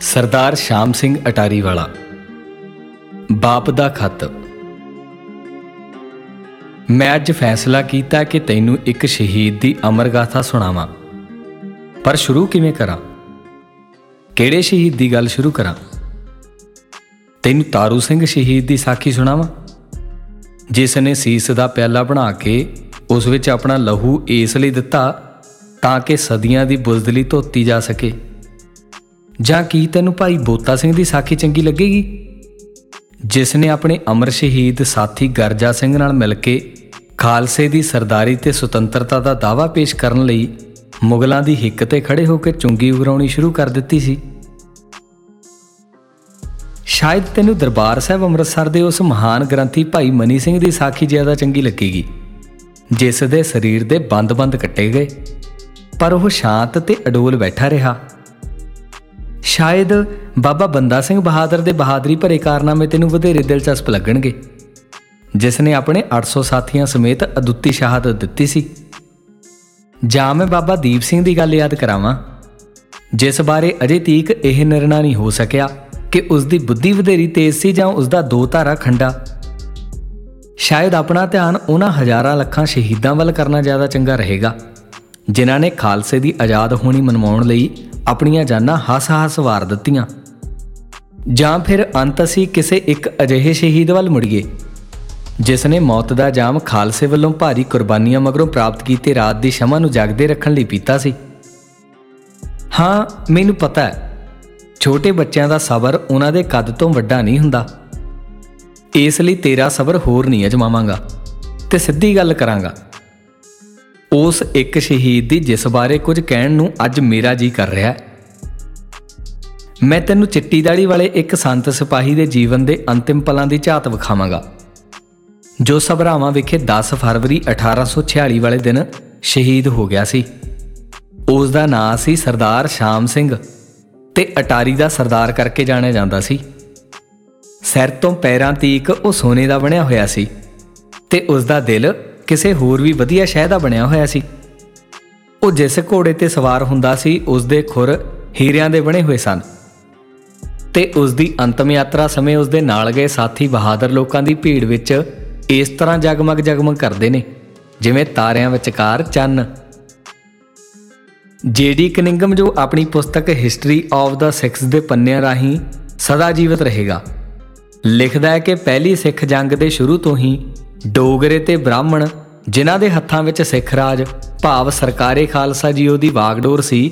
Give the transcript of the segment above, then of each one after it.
ਸਰਦਾਰ ਸ਼ਾਮ ਸਿੰਘ ਅਟਾਰੀ ਵਾਲਾ। ਬਾਪ ਦਾ ਖੱਤ। ਮੈਂ ਅੱਜ ਫੈਸਲਾ ਕੀਤਾ ਕਿ ਤੈਨੂੰ ਇੱਕ ਸ਼ਹੀਦ ਦੀ ਅਮਰ ਗਾਥਾ ਸੁਣਾਵਾਂ। ਪਰ ਸ਼ੁਰੂ ਕਿਵੇਂ ਕਰਾਂ? ਕਿਹੜੇ ਸ਼ਹੀਦ ਦੀ ਗੱਲ ਸ਼ੁਰੂ ਕਰਾਂ? ਤੈਨੂੰ ਤਾਰੂ ਸਿੰਘ ਸ਼ਹੀਦ ਦੀ ਸਾਖੀ ਸੁਣਾਵਾਂ? ਜਿਸ ਨੇ ਸੀਸ ਦਾ ਪਿਆਲਾ ਬਣਾ ਕੇ ਉਸ ਵਿੱਚ ਆਪਣਾ ਲਹੂ ਇਸ ਲਈ ਦਿੱਤਾ ਤਾਂ ਕਿ ਸਦੀਆਂ ਦੀ ਬੁਜ਼ਦਲੀ ਧੋਤੀ ਜਾ ਸਕੇ। ਜਾਂ ਕੀ ਤੈਨੂੰ ਭਾਈ ਬੋਤਾ ਸਿੰਘ ਦੀ ਸਾਖੀ ਚੰਗੀ ਲੱਗੇਗੀ? ਜਿਸ ਨੇ ਆਪਣੇ ਅਮਰ ਸ਼ਹੀਦ ਸਾਥੀ ਗਰਜਾ ਸਿੰਘ ਨਾਲ ਮਿਲ ਕੇ ਖਾਲਸੇ ਦੀ ਸਰਦਾਰੀ ਤੇ ਸੁਤੰਤਰਤਾ ਦਾ ਦਾਅਵਾ ਪੇਸ਼ ਕਰਨ ਲਈ ਮੁਗਲਾਂ ਦੀ ਹਿੱਕ ਤੇ ਖੜੇ ਹੋ ਕੇ ਚੁੰਗੀ ਉਗਰਾਉਣੀ ਸ਼ੁਰੂ ਕਰ ਦਿੱਤੀ ਸੀ। ਸ਼ਾਇਦ ਤੈਨੂੰ ਦਰਬਾਰ ਸਾਹਿਬ ਅੰਮ੍ਰਿਤਸਰ ਦੇ ਉਸ ਮਹਾਨ ਗ੍ਰੰਥੀ ਭਾਈ ਮਨੀ ਸਿੰਘ ਦੀ ਸਾਖੀ ਜ਼ਿਆਦਾ ਚੰਗੀ ਲੱਗੇਗੀ, ਜਿਸ ਦੇ ਸਰੀਰ ਦੇ ਬੰਦ-ਬੰਦ ਕੱਟੇ ਗਏ। ਪਰ ਉਹ ਸ਼ਾਂਤ ਤੇ ਅਡੋਲ ਬੈਠਾ ਰਿਹਾ। ਸ਼ਾਇਦ ਬਾਬਾ ਬੰਦਾ ਸਿੰਘ ਬਹਾਦਰ ਦੇ ਬਹਾਦਰੀ ਭਰੇ ਕਾਰਨਾਮੇ ਤੈਨੂੰ ਵਧੇਰੇ ਦਿਲਚਸਪ ਲੱਗਣਗੇ। ਜਿਸ ਨੇ ਆਪਣੇ 800 ਸਾਥੀਆਂ ਸਮੇਤ ਅਦੁੱਤੀ ਸ਼ਹਾਦਤ ਦਿੱਤੀ ਸੀ। ਜਾਂ ਮੈਂ ਬਾਬਾ ਦੀਪ ਸਿੰਘ ਦੀ ਗੱਲ ਯਾਦ ਕਰਾਵਾਂ, ਜਿਸ ਬਾਰੇ ਅਜੇ ਤੀਕ ਇਹ ਨਿਰਣਾ ਨਹੀਂ ਹੋ ਸਕਿਆ ਕਿ ਉਸ ਦੀ ਬੁੱਧੀ ਵਧੇਰੀ ਤੇਜ਼ ਸੀ ਜਾਂ ਉਸ ਦਾ ਦੋ ਧਾਰਾ ਖੰਡਾ। ਸ਼ਾਇਦ ਆਪਣਾ ਧਿਆਨ ਉਹਨਾਂ ਹਜ਼ਾਰਾਂ ਲੱਖਾਂ ਸ਼ਹੀਦਾਂ ਵੱਲ ਕਰਨਾ ਜ਼ਿਆਦਾ ਚੰਗਾ ਰਹੇਗਾ, ਜਿਨ੍ਹਾਂ ਨੇ ਖਾਲਸੇ ਦੀ ਆਜ਼ਾਦ ਹੋਣੀ ਮਨਵਾਉਣ ਲਈ ਆਪਣੀਆਂ ਜਾਨਾਂ ਹੱਸ-ਹੱਸ ਵਾਰ ਦਿੱਤੀਆਂ। ਜਾਂ ਫਿਰ ਅੰਤ ਅਸੀਂ ਕਿਸੇ ਇੱਕ ਅਜਿਹੇ ਸ਼ਹੀਦ ਵੱਲ ਮੁੜੀਏ, ਜਿਸ ਨੇ ਮੌਤ ਦਾ ਜਾਮ ਖਾਲਸੇ ਵੱਲੋਂ ਭਾਰੀ ਕੁਰਬਾਨੀਆਂ ਮਗਰੋਂ ਪ੍ਰਾਪਤ ਕੀਤੇ ਰਾਤ ਦੀ ਸ਼ਮਾ ਨੂੰ ਜਾਗਦੇ ਰੱਖਣ ਲਈ ਪੀਤਾ ਸੀ। ਹਾਂ, ਮੈਨੂੰ ਪਤਾ ਹੈ, ਛੋਟੇ ਬੱਚਿਆਂ ਦਾ ਸਬਰ ਉਹਨਾਂ ਦੇ ਕੱਦ ਤੋਂ ਵੱਡਾ ਨਹੀਂ ਹੁੰਦਾ। ਇਸ ਲਈ ਤੇਰਾ ਸਬਰ ਹੋਰ ਨਹੀਂ ਅਜਮਾਵਾਂਗਾ, ਤੇ ਸਿੱਧੀ ਗੱਲ ਕਰਾਂਗਾ। ਉਸ ਇੱਕ ਸ਼ਹੀਦ ਦੀ ਜਿਸ ਬਾਰੇ ਕੁਝ ਕਹਿਣ ਨੂੰ ਅੱਜ ਮੇਰਾ ਜੀ ਕਰ ਰਿਹਾ ਹੈ। ਮੈਂ ਤੈਨੂੰ ਚਿੱਟੀ ਦਾੜੀ ਵਾਲੇ ਇੱਕ ਸੰਤ ਸਿਪਾਹੀ ਦੇ ਜੀਵਨ ਦੇ ਅੰਤਿਮ ਪਲਾਂ ਦੀ ਝਾਤ ਵਿਖਾਵਾਂਗਾ। ਜੋ ਸਭਰਾਵਾਂ ਵਿਖੇ 10 ਫਰਵਰੀ 1846 ਵਾਲੇ ਦਿਨ ਸ਼ਹੀਦ ਹੋ ਗਿਆ ਸੀ। ਉਸ ਦਾ ਨਾਂ ਸੀ ਸਰਦਾਰ ਸ਼ਾਮ ਸਿੰਘ ਤੇ ਅਟਾਰੀ ਦਾ ਸਰਦਾਰ ਕਰਕੇ ਜਾਣਿਆ ਜਾਂਦਾ ਸੀ। ਸਿਰ ਤੋਂ ਪੈਰਾਂ ਤੀਕ ਉਹ ਸੋਨੇ ਦਾ ਬਣਿਆ ਹੋਇਆ ਸੀ ਤੇ ਉਸ ਦਾ ਦਿਲ ਕਿਸੇ ਹੋਰ ਵੀ ਵਧੀਆ ਸ਼ਹਿ ਦਾ ਬਣਿਆ ਹੋਇਆ ਸੀ। ਉਹ ਜਿਸ ਘੋੜੇ ਤੇ ਸਵਾਰ ਹੁੰਦਾ ਸੀ ਉਸ ਦੇ ਖੁਰ ਹੀਰਿਆਂ ਦੇ ਬਣੇ ਹੋਏ ਸਨ। ਤੇ ਉਸ ਦੀ ਅੰਤਮ ਯਾਤਰਾ ਸਮੇਂ ਉਸ ਦੇ ਨਾਲ ਗਏ ਸਾਥੀ ਬਹਾਦਰ ਲੋਕਾਂ ਦੀ ਭੀੜ ਵਿੱਚ ਇਸ ਤਰ੍ਹਾਂ ਜਗਮਗ ਜਗਮਗ ਕਰਦੇ ਨੇ, ਜਿਵੇਂ ਤਾਰਿਆਂ ਵਿਚਕਾਰ ਚੰਨ। ਜੇਡੀ ਕਨਿੰਗਮ ਜੋ ਆਪਣੀ ਪੁਸਤਕ ਹਿਸਟਰੀ ਆਫ ਦਾ ਸਿਕਸ ਦੇ ਪੰਨਿਆਂ ਰਾਹੀਂ ਸਦਾ ਜੀਵਤ ਰਹੇਗਾ। ਲਿਖਦਾ ਹੈ ਕਿ ਪਹਿਲੀ ਸਿੱਖ ਜੰਗ ਦੇ ਸ਼ੁਰੂ ਤੋਂ ਹੀ ਡੋਗਰੇ ਤੇ ਬ੍ਰਾਹਮਣ, ਜਿਨ੍ਹਾਂ ਦੇ ਹੱਥਾਂ ਵਿੱਚ ਸਿੱਖ ਰਾਜ, ਭਾਵ ਸਰਕਾਰੇ ਖਾਲਸਾ ਜੀਓ ਦੀ ਵਾਗਡੋਰ ਸੀ,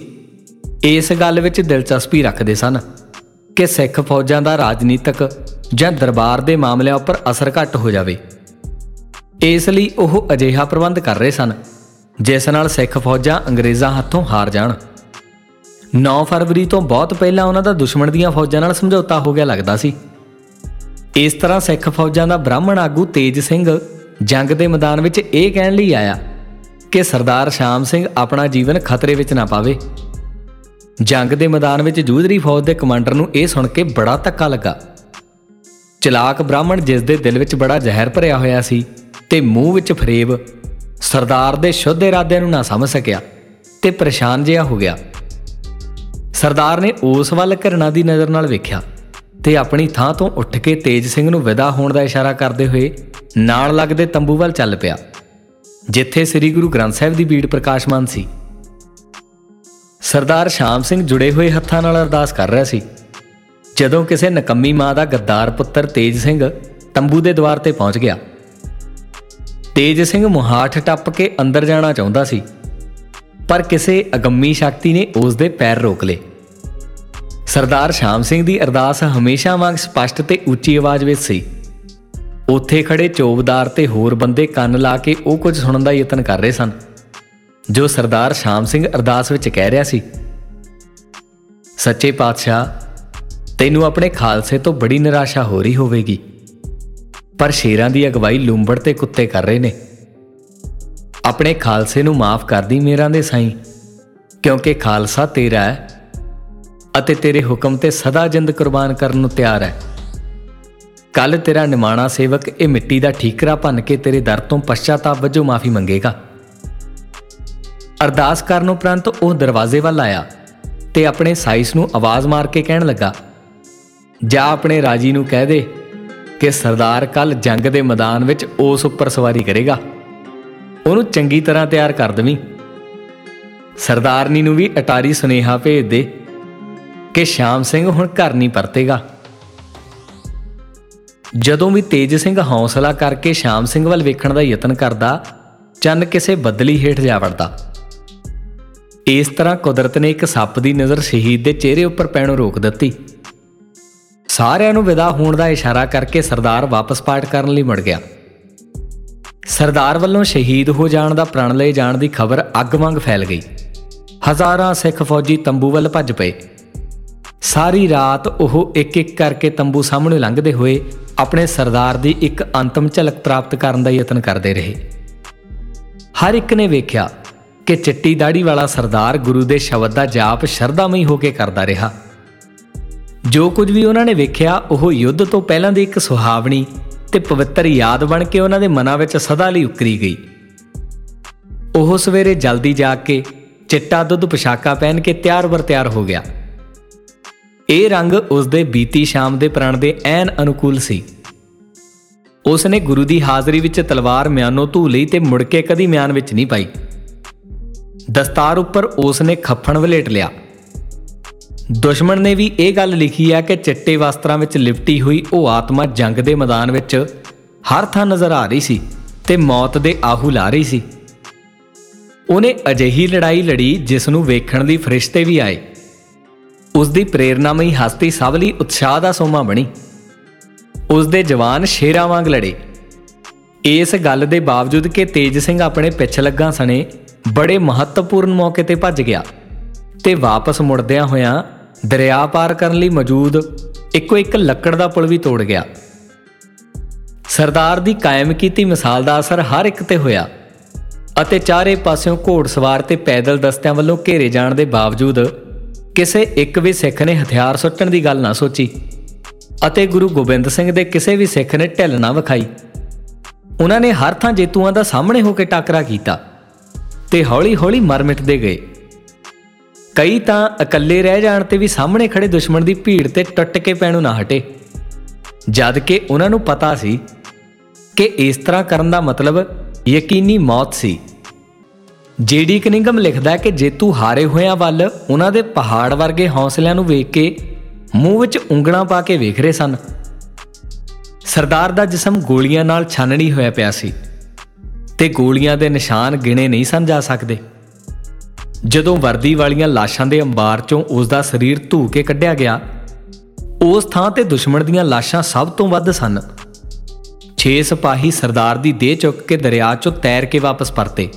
ਇਸ ਗੱਲ ਵਿੱਚ ਦਿਲਚਸਪੀ ਰੱਖਦੇ ਸਨ ਕਿ ਸਿੱਖ ਫੌਜਾਂ ਦਾ ਰਾਜਨੀਤਿਕ ਜਾਂ ਦਰਬਾਰ ਦੇ ਮਾਮਲਿਆਂ ਉੱਪਰ ਅਸਰ ਘੱਟ ਹੋ ਜਾਵੇ। ਇਸ ਲਈ ਉਹ ਅਜਿਹਾ ਪ੍ਰਬੰਧ ਕਰ ਰਹੇ ਸਨ, ਜਿਸ ਨਾਲ ਸਿੱਖ ਫੌਜਾਂ ਅੰਗਰੇਜ਼ਾਂ ਹੱਥੋਂ ਹਾਰ ਜਾਣ। 9 ਫਰਵਰੀ ਤੋਂ ਬਹੁਤ ਪਹਿਲਾਂ ਉਹਨਾਂ ਦਾ ਦੁਸ਼ਮਣ ਦੀਆਂ ਫੌਜਾਂ ਨਾਲ ਸਮਝੌਤਾ ਹੋ ਗਿਆ ਲੱਗਦਾ ਸੀ। ਇਸ ਤਰ੍ਹਾਂ ਸਿੱਖ ਫੌਜਾਂ ਦਾ ਬ੍ਰਾਹਮਣ ਆਗੂ ਤੇਜ ਸਿੰਘ ਜੰਗ ਦੇ ਮੈਦਾਨ ਵਿੱਚ ਇਹ ਕਹਿਣ ਲਈ ਆਇਆ ਕਿ ਸਰਦਾਰ ਸ਼ਾਮ ਸਿੰਘ ਆਪਣਾ ਜੀਵਨ ਖਤਰੇ ਵਿੱਚ ਨਾ ਪਾਵੇ। ਜੰਗ ਦੇ ਮੈਦਾਨ ਵਿੱਚ ਜੂਝਰੀ ਫੌਜ ਦੇ ਕਮਾਂਡਰ ਨੂੰ ਇਹ ਸੁਣ ਕੇ ਬੜਾ ਧੱਕਾ ਲੱਗਾ। ਚਲਾਕ ਬ੍ਰਾਹਮਣ ਜਿਸ ਦੇ ਦਿਲ ਵਿੱਚ ਬੜਾ ਜ਼ਹਿਰ ਭਰਿਆ ਹੋਇਆ ਸੀ ਤੇ ਮੂੰਹ ਵਿੱਚ ਫਰੇਬ ਸਰਦਾਰ ਦੇ ਸ਼ੁੱਧ ਇਰਾਦਿਆਂ ਨੂੰ ਨਾ ਸਮਝ ਸਕਿਆ ਤੇ ਪਰੇਸ਼ਾਨ ਜਿਹਾ ਹੋ ਗਿਆ। ਸਰਦਾਰ ਨੇ ਉਸ ਵੱਲ ਘਰਣਾ ਦੀ ਨਜ਼ਰ ਨਾਲ ਵੇਖਿਆ। ਤੇ ਆਪਣੀ ਥਾਂ ਤੋਂ ਉੱਠ ਕੇ ਤੇਜ ਸਿੰਘ ਨੂੰ ਵਿਦਾ ਹੋਣ ਦਾ ਇਸ਼ਾਰਾ ਕਰਦੇ ਹੋਏ ਨਾਲ ਲੱਗਦੇ ਤੰਬੂ ਵੱਲ ਚੱਲ ਪਿਆ, ਜਿੱਥੇ ਸ੍ਰੀ ਗੁਰੂ ਗ੍ਰੰਥ ਸਾਹਿਬ ਦੀ ਬੀੜ ਪ੍ਰਕਾਸ਼ਮਾਨ ਸੀ। ਸਰਦਾਰ ਸ਼ਾਮ ਸਿੰਘ ਜੁੜੇ ਹੋਏ ਹੱਥਾਂ ਨਾਲ ਅਰਦਾਸ ਕਰ ਰਿਹਾ ਸੀ, ਜਦੋਂ ਕਿਸੇ ਨਕੰਮੀ ਮਾਂ ਦਾ ਗੱਦਾਰ ਪੁੱਤਰ ਤੇਜ ਸਿੰਘ ਤੰਬੂ ਦੇ ਦਵਾਰ ਤੇ ਪਹੁੰਚ ਗਿਆ। ਤੇਜ ਸਿੰਘ ਮੁਹਾਠ ਟੱਪ ਕੇ ਅੰਦਰ ਜਾਣਾ ਚਾਹੁੰਦਾ ਸੀ, ਪਰ ਕਿਸੇ ਅਗੰਮੀ ਸ਼ਕਤੀ ਨੇ ਉਸ ਦੇ ਪੈਰ ਰੋਕ ਲਏ। ਸਰਦਾਰ ਸ਼ਾਮ ਸਿੰਘ ਦੀ ਅਰਦਾਸ ਹਮੇਸ਼ਾ ਵਾਂਗ ਸਪਸ਼ਟ ਤੇ ਉੱਚੀ ਆਵਾਜ਼ ਵਿੱਚ ਸੀ। ਉੱਥੇ ਖੜੇ ਚੋਬਦਾਰ ਤੇ ਹੋਰ ਬੰਦੇ ਕੰਨ ਲਾ ਕੇ ਉਹ ਕੁਝ ਸੁਣਨ ਦਾ ਯਤਨ ਕਰ ਰਹੇ ਸਨ, ਜੋ ਸਰਦਾਰ ਸ਼ਾਮ ਸਿੰਘ ਅਰਦਾਸ ਵਿੱਚ ਕਹਿ ਰਿਹਾ ਸੀ, ਸੱਚੇ ਪਾਤਸ਼ਾਹ, ਤੈਨੂੰ ਆਪਣੇ ਖਾਲਸੇ ਤੋਂ ਬੜੀ ਨਿਰਾਸ਼ਾ ਹੋ ਰਹੀ ਹੋਵੇਗੀ, ਪਰ ਸ਼ੇਰਾਂ ਦੀ ਅਗਵਾਈ ਲੂੰਬੜ ਤੇ ਕੁੱਤੇ ਕਰ ਰਹੇ ਨੇ। ਆਪਣੇ ਖਾਲਸੇ ਨੂੰ ਮਾਫ ਕਰ ਦੀ ਮੇਰਾਂ ਦੇ ਸਾਈਂ, ਕਿਉਂਕਿ ਖਾਲਸਾ ਤੇਰਾ ਹੈ ਅਤੇ ਤੇਰੇ ਹੁਕਮ ਤੇ ਸਦਾ ਜਿੰਦ ਕੁਰਬਾਨ ਕਰਨ ਨੂੰ ਤਿਆਰ ਹੈ। ਕੱਲ ਤੇਰਾ ਨਿਮਾਣਾ ਸੇਵਕ ਇਹ ਮਿੱਟੀ ਦਾ ਠੀਕਰਾ ਭੰਨ ਕੇ ਤੇਰੇ ਦਰ ਤੋਂ ਪਛਤਾਤਾਪ ਵਜੋਂ ਮਾਫੀ ਮੰਗੇਗਾ। ਅਰਦਾਸ ਕਰਨ ਉਪਰੰਤ ਉਹ ਦਰਵਾਜ਼ੇ ਵੱਲ ਆਇਆ ਤੇ ਆਪਣੇ ਸਾਈਸ ਨੂੰ ਆਵਾਜ਼ ਮਾਰ ਕੇ ਕਹਿਣ ਲੱਗਾ, ਜਾ ਆਪਣੇ ਰਾਜੀ ਨੂੰ ਕਹਿ ਦੇ ਕਿ ਸਰਦਾਰ ਕੱਲ ਜੰਗ ਦੇ ਮੈਦਾਨ ਵਿੱਚ ਉਸ ਉੱਪਰ ਸਵਾਰੀ ਕਰੇਗਾ। ਉਹਨੂੰ ਚੰਗੀ ਤਰ੍ਹਾਂ ਤਿਆਰ ਕਰ ਦਵੀਂ। ਸਰਦਾਰਨੀ ਨੂੰ ਵੀ ਅਟਾਰੀ ਸੁਨੇਹਾ ਭੇਜ ਦੇ ਕਿ ਸ਼ਾਮ ਸਿੰਘ ਹੁਣ ਘਰ ਨਹੀਂ ਪਰਤੇਗਾ। ਜਦੋਂ ਵੀ ਤੇਜ ਸਿੰਘ ਹੌਸਲਾ ਕਰਕੇ ਸ਼ਾਮ ਸਿੰਘ ਵੱਲ ਵੇਖਣ ਦਾ ਯਤਨ ਕਰਦਾ, ਚੰਨ ਕਿਸੇ ਬੱਦਲੀ ਹੇਠ ਜਾ ਵੜਦਾ। ਇਸ ਤਰ੍ਹਾਂ ਕੁਦਰਤ ਨੇ ਇੱਕ ਸੱਪ ਦੀ ਨਜ਼ਰ ਸ਼ਹੀਦ ਦੇ ਚਿਹਰੇ ਉੱਪਰ ਪੈਣੋਂ ਰੋਕ ਦਿੱਤੀ। ਸਾਰਿਆਂ ਨੂੰ ਵਿਦਾ ਹੋਣ ਦਾ ਇਸ਼ਾਰਾ ਕਰਕੇ ਸਰਦਾਰ ਵਾਪਸ ਪਾਠ ਕਰਨ ਲਈ ਮੁੜ ਗਿਆ। ਸਰਦਾਰ ਵੱਲੋਂ ਸ਼ਹੀਦ ਹੋ ਜਾਣ ਦਾ ਪ੍ਰਣ ਲਏ ਜਾਣ ਦੀ ਖਬਰ ਅੱਗ ਵਾਂਗ ਫੈਲ ਗਈ। ਹਜ਼ਾਰਾਂ ਸਿੱਖ ਫੌਜੀ ਤੰਬੂ ਵੱਲ ਭੱਜ ਪਏ। ਸਾਰੀ ਰਾਤ ਉਹ ਇੱਕ ਇੱਕ ਕਰਕੇ ਤੰਬੂ ਸਾਹਮਣੇ ਲੰਘਦੇ ਹੋਏ ਆਪਣੇ ਸਰਦਾਰ ਦੀ ਇੱਕ ਅੰਤਮ ਝਲਕ ਪ੍ਰਾਪਤ ਕਰਨ ਦਾ ਯਤਨ ਕਰਦੇ ਰਹੇ। ਹਰ ਇੱਕ ਨੇ ਵੇਖਿਆ ਕਿ ਚਿੱਟੀ ਦਾੜੀ ਵਾਲਾ ਸਰਦਾਰ ਗੁਰੂ ਦੇ ਸ਼ਬਦ ਦਾ ਜਾਪ ਸ਼ਰਧਾਮਈ ਹੋ ਕੇ ਕਰਦਾ ਰਿਹਾ। ਜੋ ਕੁਝ ਵੀ ਉਹਨਾਂ ਨੇ ਵੇਖਿਆ, ਉਹ ਯੁੱਧ ਤੋਂ ਪਹਿਲਾਂ ਦੀ ਇੱਕ ਸੁਹਾਵਣੀ ਤੇ ਪਵਿੱਤਰ ਯਾਦ ਬਣ ਕੇ ਉਹਨਾਂ ਦੇ ਮਨਾਂ ਵਿੱਚ ਸਦਾ ਲਈ ਉਕਰੀ ਗਈ। ਉਹ ਸਵੇਰੇ ਜਲਦੀ ਜਾ ਕੇ ਚਿੱਟਾ ਦੁੱਧ ਪੋਸ਼ਾਕਾ ਪਹਿਨ ਕੇ ਤਿਆਰ ਵਰ ਤਿਆਰ ਹੋ ਗਿਆ। ਇਹ ਰੰਗ ਉਸ ਦੇ ਬੀਤੀ ਸ਼ਾਮ ਦੇ ਪ੍ਰਾਣ ਦੇ ਐਨ ਅਨੁਕੂਲ ਸੀ। ਉਸ ਨੇ ਗੁਰੂ ਦੀ ਹਾਜ਼ਰੀ ਵਿੱਚ ਤਲਵਾਰ ਮਿਆਨੋਂ ਧੂ ਲਈ ਤੇ ਮੁੜ ਕੇ ਕਦੀ ਮਿਆਨ ਵਿੱਚ ਨਹੀਂ ਪਾਈ। ਦਸਤਾਰ ਉੱਪਰ ਉਸ ਨੇ ਖੱਫਣ ਵਲੇਟ ਲਿਆ। ਦੁਸ਼ਮਣ ਨੇ ਵੀ ਇਹ ਗੱਲ ਲਿਖੀ ਹੈ ਕਿ ਚਿੱਟੇ ਵਸਤਰਾਂ ਵਿੱਚ ਲਿਪਟੀ ਹੋਈ ਉਹ ਆਤਮਾ ਜੰਗ ਦੇ ਮੈਦਾਨ ਵਿੱਚ ਹਰ ਥਾਂ ਨਜ਼ਰ ਆ ਰਹੀ ਸੀ ਤੇ ਮੌਤ ਦੇ ਆਹੂ ਲਾ ਰਹੀ ਸੀ। ਉਹਨੇ ਅਜਿਹੀ ਲੜਾਈ ਲੜੀ ਜਿਸ ਨੂੰ ਵੇਖਣ ਦੀ ਫਰਿਸ਼ਤੇ ਵੀ ਆਏ। ਉਸ ਦੀ ਪ੍ਰੇਰਨਾਮਈ ਹਸਤੀ ਸਭ ਲਈ ਉਤਸ਼ਾਹ ਦਾ ਸੋਮਾ ਬਣੀ। ਉਸ ਦੇ ਜਵਾਨ ਸ਼ੇਰਾਂ ਵਾਂਗ ਲੜੇ। ਇਸ ਗੱਲ ਦੇ ਬਾਵਜੂਦ ਕਿ ਤੇਜ ਸਿੰਘ ਆਪਣੇ ਪਿੱਛ ਲੱਗਾ ਸਣੇ, ਬੜੇ ਮਹੱਤਵਪੂਰਨ ਮੌਕੇ ਤੇ ਭੱਜ ਗਿਆ ਤੇ ਵਾਪਸ ਮੁੜਦਿਆਂ ਹੋਇਆਂ ਦਰਿਆ ਪਾਰ ਕਰਨ ਲਈ ਮੌਜੂਦ ਇੱਕੋ ਇੱਕ ਲੱਕੜ ਦਾ ਪੁਲ ਵੀ ਤੋੜ ਗਿਆ। ਸਰਦਾਰ ਦੀ ਕਾਇਮ ਕੀਤੀ ਮਿਸਾਲ ਦਾ ਅਸਰ ਹਰ ਇੱਕ ਤੇ ਹੋਇਆ ਅਤੇ ਚਾਰੇ ਪਾਸਿਓਂ ਘੋੜਸਵਾਰ ਤੇ ਪੈਦਲ ਦਸਤਿਆਂ ਵੱਲੋਂ ਘੇਰੇ ਜਾਣ ਦੇ ਬਾਵਜੂਦ ਕਿਸੇ ਇੱਕ ਵੀ ਸਿੱਖ ਨੇ ਹਥਿਆਰ ਸੁੱਟਣ ਦੀ ਗੱਲ ਨਾ ਸੋਚੀ ਅਤੇ ਗੁਰੂ ਗੋਬਿੰਦ ਸਿੰਘ ਦੇ ਕਿਸੇ ਵੀ ਸਿੱਖ ਨੇ ਢਿੱਲ ਨਾ ਵਿਖਾਈ। ਉਹਨਾਂ ਨੇ ਹਰ ਥਾਂ ਜੇਤੂਆਂ ਦਾ ਸਾਹਮਣੇ ਹੋ ਕੇ ਟੱਕਰਾ ਕੀਤਾ ਤੇ ਹੌਲੀ-ਹੌਲੀ ਮਰ ਮਿਟਦੇ ਗਏ। ਕਈ ਤਾਂ ਇਕੱਲੇ ਰਹਿ ਜਾਣ ਤੇ ਵੀ ਸਾਹਮਣੇ ਖੜੇ ਦੁਸ਼ਮਣ ਦੀ ਭੀੜ ਤੇ ਟੁੱਟ ਕੇ ਪੈਣੋਂ ਨਾ ਹਟੇ। ਜਦ ਕਿ ਉਹਨਾਂ ਨੂੰ ਪਤਾ ਸੀ ਕਿ ਇਸ ਤਰ੍ਹਾਂ ਕਰਨ ਦਾ ਮਤਲਬ ਯਕੀਨੀ ਮੌਤ ਸੀ। ਜੀਡੀ ਕਨਿੰਗਮ ਲਿਖਦਾ ਕਿ ਜੇਤੂ ਹਾਰੇ ਹੋਇਆਂ ਵੱਲ, ਉਹਨਾਂ ਦੇ ਪਹਾੜ ਵਰਗੇ ਹੌਸਲਿਆਂ ਨੂੰ ਵੇਖ ਕੇ ਮੂੰਹ ਵਿੱਚ ਉਂਗਲਾਂ ਪਾ ਕੇ ਵੇਖ ਰਹੇ ਸਨ। ਸਰਦਾਰ ਦਾ ਜਿਸਮ ਗੋਲੀਆਂ ਨਾਲ ਛਾਨਣੀ ਹੋਇਆ ਪਿਆ ਸੀ ਤੇ ਗੋਲੀਆਂ ਦੇ ਨਿਸ਼ਾਨ ਗਿਣੇ ਨਹੀਂ ਸਨ ਜਾ ਸਕਦੇ। ਜਦੋਂ ਵਰਦੀ ਵਾਲੀਆਂ ਲਾਸ਼ਾਂ ਦੇ ਅੰਬਾਰ ਚੋਂ ਉਸ ਦਾ ਸਰੀਰ ਧੂ ਕੇ ਕੱਢਿਆ ਗਿਆ, ਉਸ ਥਾਂ ਤੇ ਦੁਸ਼ਮਣ ਦੀਆਂ ਲਾਸ਼ਾਂ ਸਭ ਤੋਂ ਵੱਧ ਸਨ। ਛੇ ਸਿਪਾਹੀ ਸਰਦਾਰ ਦੀ ਦੇਹ ਚੁੱਕ ਕੇ ਦਰਿਆ ਚੋਂ ਤੈਰ ਕੇ ਵਾਪਸ ਪਰਤੇ।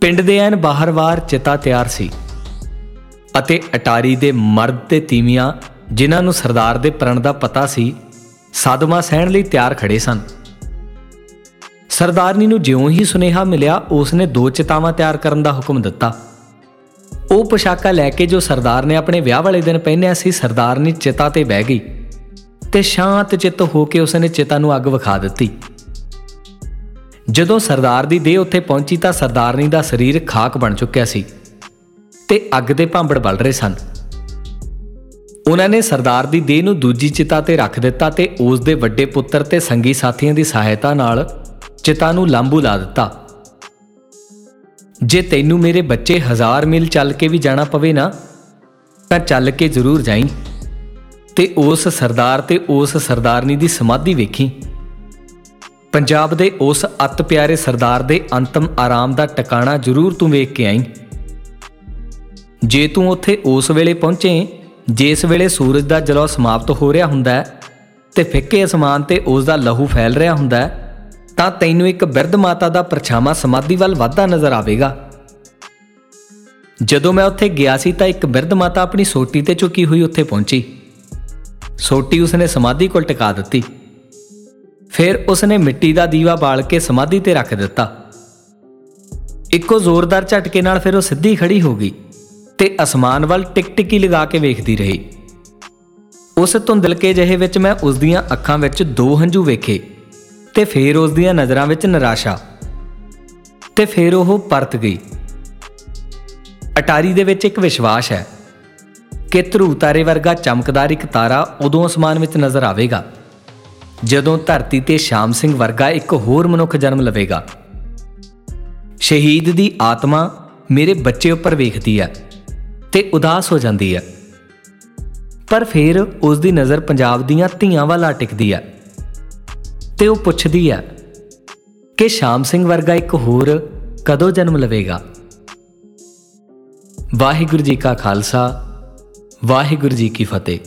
ਪਿੰਡ ਦੇ ਐਨ ਬਾਹਰਵਾਰ ਚਿਤਾ ਤਿਆਰ ਸੀ ਅਤੇ ਅਟਾਰੀ ਦੇ ਮਰਦ ਤੇ ਤੀਵੀਆਂ, ਜਿਨ੍ਹਾਂ ਨੂੰ ਸਰਦਾਰ ਦੇ ਪ੍ਰਣ ਦਾ ਪਤਾ ਸੀ ਸਦਮਾ ਸਹਿਣ ਲਈ ਤਿਆਰ ਖੜੇ ਸਨ। ਸਰਦਾਰਨੀ ਨੂੰ ਜਿਉਂ ਹੀ ਸੁਨੇਹਾ ਮਿਲਿਆ ਉਸ ਨੇ ਦੋ ਚਿਤਾਵਾਂ ਤਿਆਰ ਕਰਨ ਦਾ ਹੁਕਮ ਦਿੱਤਾ। ਉਹ ਪੋਸ਼ਾਕਾ ਲੈ ਕੇ ਜੋ ਸਰਦਾਰ ਨੇ ਆਪਣੇ ਵਿਆਹ ਵਾਲੇ ਦਿਨ ਪਹਿਨਿਆ ਸੀ, ਸਰਦਾਰਨੀ ਚਿਤਾ ਤੇ ਬਹਿ ਗਈ ਤੇ ਸ਼ਾਂਤ ਚਿੱਤ ਹੋ ਕੇ ਉਸ ਨੇ ਚਿਤਾ ਨੂੰ ਅੱਗ ਵਿਖਾ ਦਿੱਤੀ। ਜਦੋਂ ਸਰਦਾਰ ਦੀ ਦੇਹ ਉੱਥੇ ਪਹੁੰਚੀ ਤਾਂ ਸਰਦਾਰਨੀ ਦਾ ਸਰੀਰ ਖਾਕ ਬਣ ਚੁੱਕਿਆ ਸੀ ਤੇ ਅੱਗ ਦੇ ਭਾਂਬੜ ਬਲ ਰਹੇ ਸਨ। ਉਹਨਾਂ ਨੇ ਸਰਦਾਰ ਦੀ ਦੇਹ ਨੂੰ ਦੂਜੀ ਚਿਤਾ ਤੇ ਰੱਖ ਦਿੱਤਾ ਤੇ ਉਸ ਦੇ ਵੱਡੇ ਪੁੱਤਰ ਤੇ ਸੰਗੀ ਸਾਥੀਆਂ ਦੀ ਸਹਾਇਤਾ ਨਾਲ ਚਿਤਾ ਨੂੰ ਲਾਂਬੂ ਲਾ ਦਿੱਤਾ। ਜੇ ਤੈਨੂੰ ਮੇਰੇ ਬੱਚੇ ਹਜ਼ਾਰ ਮੀਲ ਚੱਲ ਕੇ ਵੀ ਜਾਣਾ ਪਵੇ ਨਾ, ਤਾਂ ਚੱਲ ਕੇ ਜ਼ਰੂਰ ਜਾਈਂ। ਤੇ ਉਸ ਸਰਦਾਰ ਤੇ ਉਸ ਸਰਦਾਰਨੀ ਦੀ ਸਮਾਧੀ ਵੇਖੀ। ਪੰਜਾਬ ਦੇ ਉਸ ਅਤ ਪਿਆਰੇ ਸਰਦਾਰ ਦੇ ਅੰਤਮ ਆਰਾਮ ਦਾ ਟਿਕਾਣਾ ਜ਼ਰੂਰ ਤੂੰ ਵੇਖ ਕੇ ਆਈ। ਜੇ ਤੂੰ ਉੱਥੇ ਉਸ ਵੇਲੇ ਪਹੁੰਚੇ, ਜਿਸ ਵੇਲੇ ਸੂਰਜ ਦਾ ਜਲੌ ਸਮਾਪਤ ਹੋ ਰਿਹਾ ਹੁੰਦਾ ਤੇ ਫਿੱਕੇ ਅਸਮਾਨ ਤੇ ਉਸ ਦਾ ਲਹੂ ਫੈਲ ਰਿਹਾ ਹੁੰਦਾ ਤਾਂ ਤੈਨੂੰ ਇੱਕ ਬਿਰਧ ਮਾਤਾ ਦਾ ਪਰਛਾਵਾਂ ਸਮਾਧੀ ਵੱਲ ਵਾਧਾ ਨਜ਼ਰ ਆਵੇਗਾ। ਜਦੋਂ ਮੈਂ ਉੱਥੇ ਗਿਆ ਸੀ ਤਾਂ ਇੱਕ ਬਿਰਧ ਮਾਤਾ ਆਪਣੀ ਸੋਟੀ ਤੇ ਝੁਕੀ ਹੋਈ ਉੱਥੇ ਪਹੁੰਚੀ। ਸੋਟੀ ਉਸਨੇ ਸਮਾਧੀ ਕੋਲ ਟਿਕਾ ਦਿੱਤੀ। ਫਿਰ ਉਸਨੇ ਮਿੱਟੀ ਦਾ ਦੀਵਾ ਬਾਲ ਕੇ ਸਮਾਧੀ ਤੇ ਰੱਖ ਦਿੱਤਾ। ਇੱਕੋ ਜ਼ੋਰਦਾਰ ਝਟਕੇ ਨਾਲ ਫਿਰ ਉਹ ਸਿੱਧੀ ਖੜੀ ਹੋ ਗਈ ਤੇ ਅਸਮਾਨ ਵੱਲ ਟਿਕ-ਟਿਕੀ ਲਗਾ ਕੇ ਵੇਖਦੀ ਰਹੀ। ਉਸ ਧੁੰਦਲਕੇ ਜਿਹੇ ਵਿੱਚ ਮੈਂ ਉਸ ਦੀਆਂ ਅੱਖਾਂ ਵਿੱਚ ਦੋ ਹੰਝੂ ਵੇਖੇ ਤੇ ਫੇਰ ਉਸ ਦੀਆਂ ਨਜ਼ਰਾਂ ਵਿੱਚ ਨਿਰਾਸ਼ਾ। ਤੇ ਫੇਰ ਉਹ ਪਰਤ ਗਈ। ਅਟਾਰੀ ਦੇ ਵਿੱਚ ਇੱਕ ਵਿਸ਼ਵਾਸ ਹੈ ਕਿ ਧਰੂ ਤਾਰੇ ਵਰਗਾ ਚਮਕਦਾਰ ਇੱਕ ਤਾਰਾ ਉਦੋਂ ਅਸਮਾਨ ਵਿੱਚ ਨਜ਼ਰ ਆਵੇਗਾ। ਜਦੋਂ ਧਰਤੀ ਤੇ ਸ਼ਾਮ ਸਿੰਘ ਵਰਗਾ ਇੱਕ ਹੋਰ ਮਨੁੱਖ ਜਨਮ ਲਵੇਗਾ। ਸ਼ਹੀਦ ਦੀ ਆਤਮਾ ਮੇਰੇ ਬੱਚੇ ਉੱਪਰ ਵੇਖਦੀ ਹੈ ਤੇ ਉਦਾਸ ਹੋ ਜਾਂਦੀ ਹੈ। ਪਰ ਫਿਰ ਉਸ ਦੀ ਨਜ਼ਰ ਪੰਜਾਬ ਦੀਆਂ ਧੀਆਂ ਵੱਲ ਟਿਕਦੀ ਹੈ ਤੇ ਉਹ ਪੁੱਛਦੀ ਹੈ ਕਿ ਸ਼ਾਮ ਸਿੰਘ ਵਰਗਾ ਇੱਕ ਹੋਰ ਕਦੋਂ ਜਨਮ ਲਵੇਗਾ? ਵਾਹਿਗੁਰੂ ਜੀ ਕਾ ਖਾਲਸਾ, ਵਾਹਿਗੁਰੂ ਜੀ ਕੀ ਫਤਿਹ।